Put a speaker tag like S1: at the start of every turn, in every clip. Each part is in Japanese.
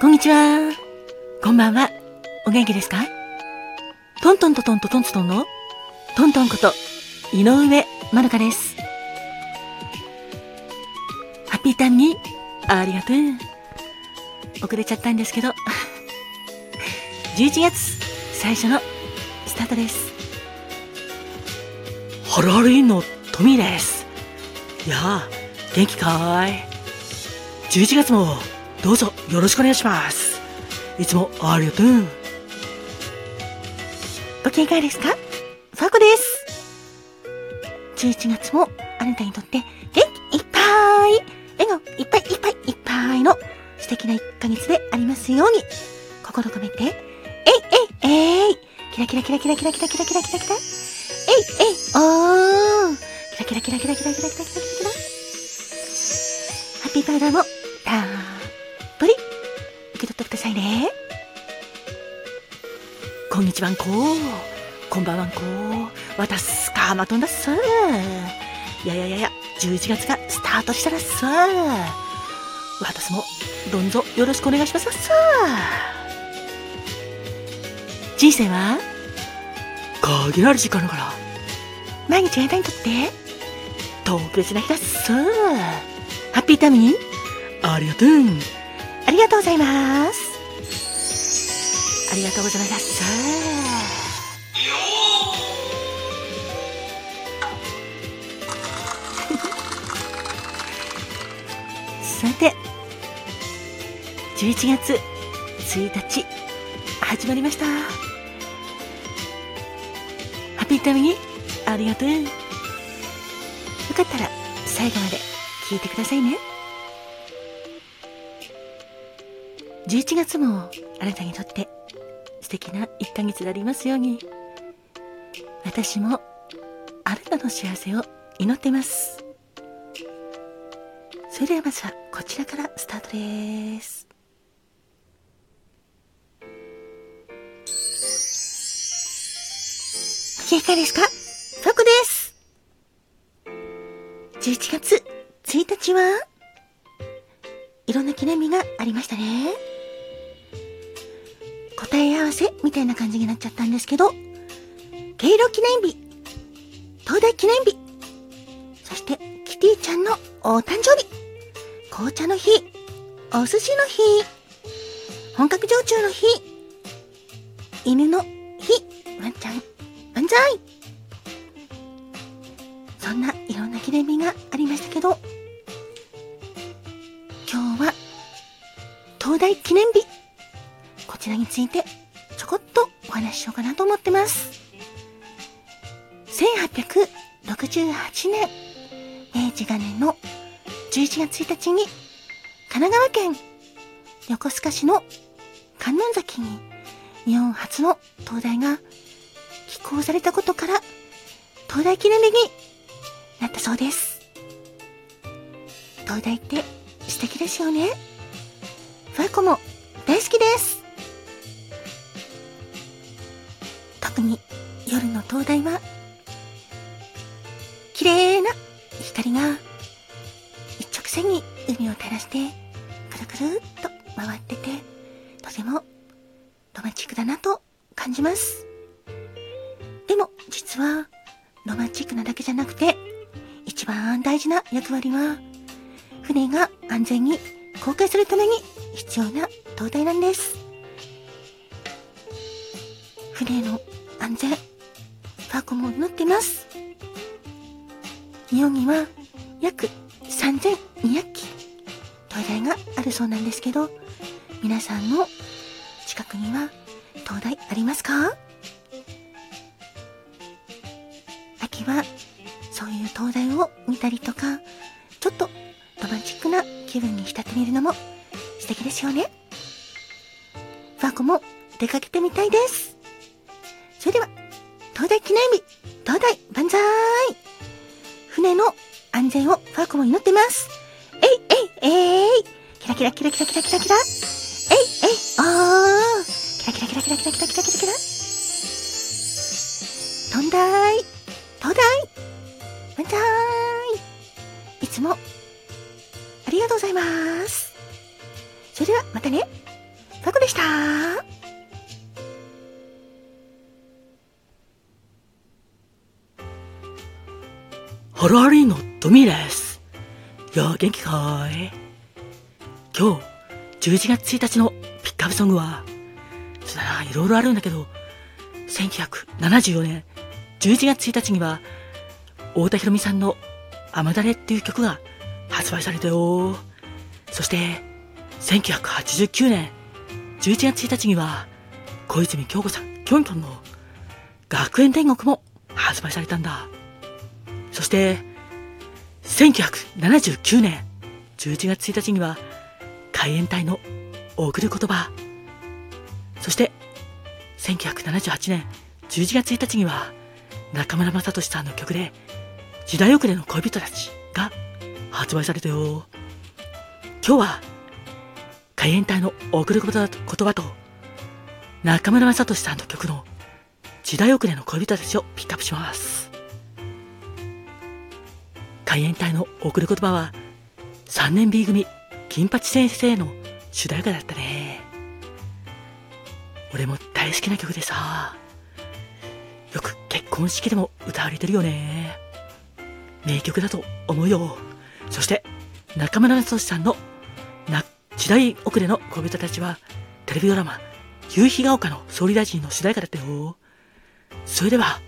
S1: こんにちは。こんばんは。お元気ですか？トントントントントンツトンのトントンこと井上まるかです。ハッピーターンにありがとう。遅れちゃったんですけど、11月最初のスタートです。ハロハロインのトミーです。いやあ、元気かーい ?11 月もどうぞよろしくお願いします。いつもありがとう。ご機嫌いかがですか？ファコです。11月もあなたにとって元気いっぱい、笑顔いっぱいいっぱいいっぱいの素敵な1ヶ月でありますように、心込めて、えいえいえいキラキラキラキラキラキラキラキラキラキラこんにちはんここんばんは。んこわたすかまとんだっす。いやいやいやや、11月がスタートしたらっす。私もどんぞよろしくお願いしますっす。人生は。限られる時間だから、毎日あなたにとって特別な日だっす。ハッピータミーありがとう。ありがとうございます。ありがとうございます。さて、11月1日、始まりました。ハッピータイミにありがとう。よかったら最後まで聞いてくださいね。11月もあなたにとって素敵な1ヶ月でありますように。私もあなたの幸せを祈ってます。それではまずはこちらからスタートです。いかがですか？ファコです。11月1日はいろんな記念日がありましたね。答え合わせみたいな感じになっちゃったんですけど、敬老記念日、東大記念日、そしてキティちゃんのお誕生日、紅茶の日、お寿司の日、本格焼酎の日、犬の日、ワンちゃん、万歳そんないろんな記念日がありましたけど、今日は東大記念日。ちらについてちょこっとお話ししようかなと思ってます1868年明治元年の11月1日に神奈川県横須賀市の観音崎に日本初の東大が寄港されたことから東大記念日になったそうです東大って素敵ですよね。ファイコも大好きです。に夜の灯台は、綺麗な光が一直線に海を照らして、くるくるっと回ってて、とてもロマンチックだなと感じます。でも実はロマンチックなだけじゃなくて、一番大事な役割は、船が安全に航海するために必要な灯台なんです。船の安全、ファコも祈ってます。日本には約3200基灯台があるそうなんですけど、皆さんの近くには灯台ありますか？秋はそういう灯台を見たりとか、ちょっとロマンチックな気分に浸ってみるのも素敵ですよね。ファコも出かけてみたいです。それでは、東大記念日、東大万歳。船の安全をファーコも祈ってます。えいえいえいキラキラキラキラキラキラキラ。えいえいおー。キラキラキラキラキラキラキラキラキラ。飛んだい
S2: トミーです。よ元気かい今日、11月1日のピックアップソングは、そだな、いろいろあるんだけど、1974年11月1日には、太田博美さんの雨だれっていう曲が発売されたよ。そして、1989年11月1日には、小泉京子さん、キョンキョンの学園天国も発売されたんだ。そして、1979年11月1日には、海援隊の送る言葉。そして、1978年11月1日には、中村雅俊さんの曲で、時代遅れの恋人たちが発売されたよ。今日は、海援隊の送る言葉と、中村雅俊さんの曲の時代遅れの恋人たちをピックアップします。海援隊の送る言葉は、3年 B 組、金八先生の主題歌だったね。俺も大好きな曲でさ、よく結婚式でも歌われてるよね。名曲だと思うよ。そして、中村聡さんのな時代遅れの恋人たちは、テレビドラマ、夕日が丘の総理大臣の主題歌だったよ。それでは、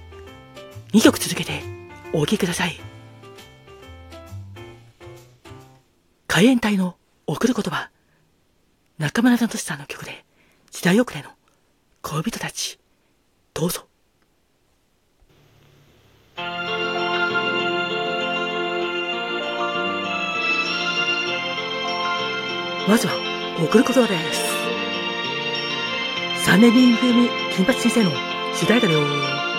S2: 2曲続けてお聴きください。海援隊の送る言葉、中村聡さんの曲で、時代遅れの恋人たち、どうぞ。まずは、送る言葉です。3年 B 組金八先生の主題歌だよ。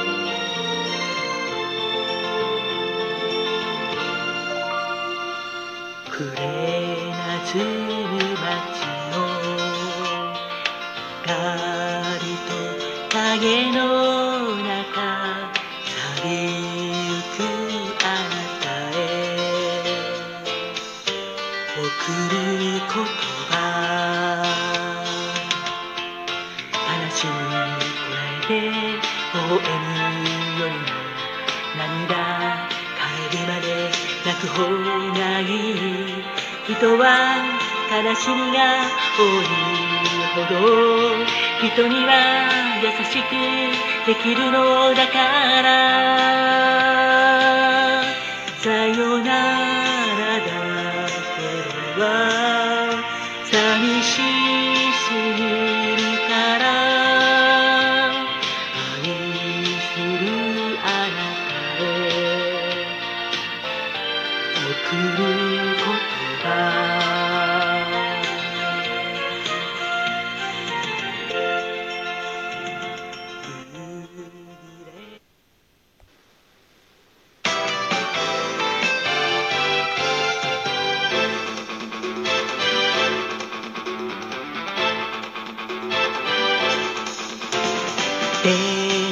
S2: 送る言葉話にこらえて微笑むよりも涙帰るまで泣く方がいい。人は悲しみが多いほど人には優しくできるのだから。手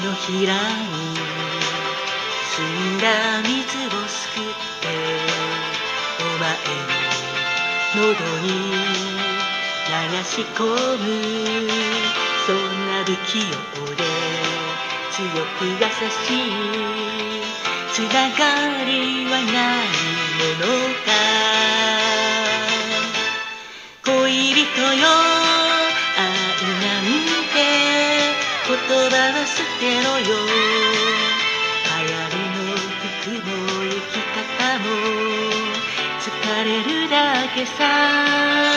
S2: のひらに澄んだ水をすくって喉に流し込む。そんな不器用で強く優しい。つながりはないものか。るだ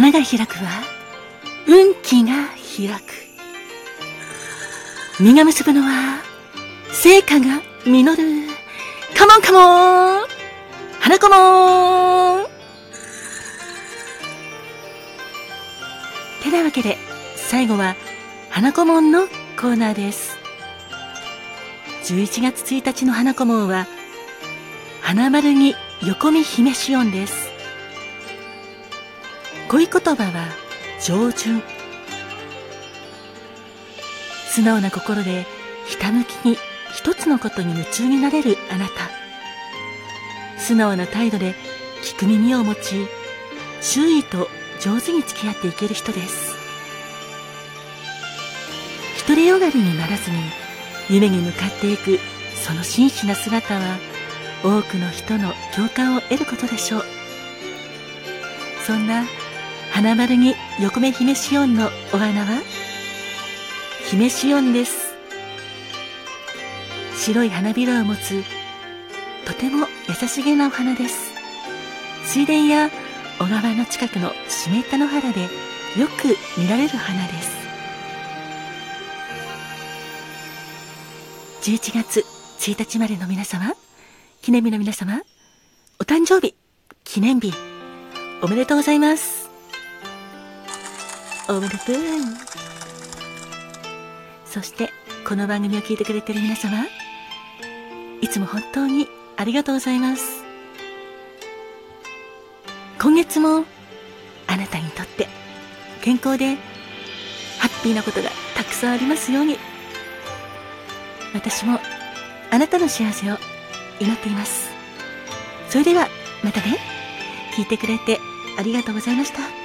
S1: 花が開くは、運気が開く。
S2: 実が結ぶのは、成果が実る。カモンカモン花子もてなわけで、最後は、花子門のコーナーです。11月1日の花子門は、花丸に横見姫しおんです。恋言葉は、上旬。素直な心で、ひたむきに一つのことに夢中になれるあなた。素直な態度で聞く耳を持ち、周囲と上手に付き合っていける人です。独りよがりにならずに夢に向かっていくその真摯な姿は多くの人の共感を得ることでしょう。そんな花丸に横目姫シオンのお花は？姫シオンです。白い花びらを持つとても優しげなお花です。水田や小川の近くの湿った野原でよく見られる花です。11月1日までの皆様、記念日の皆様、お誕生日、記念日、おめでとうございます。おめでとう。そして、この番組を聞いてくれてる皆様、いつも本当にありがとうございます。今月も、あなたにとって健康でハッピーなことがたくさんありますように。私もあなたの幸せを祈っています。それではまたね。聞いてくれてありがとうございました。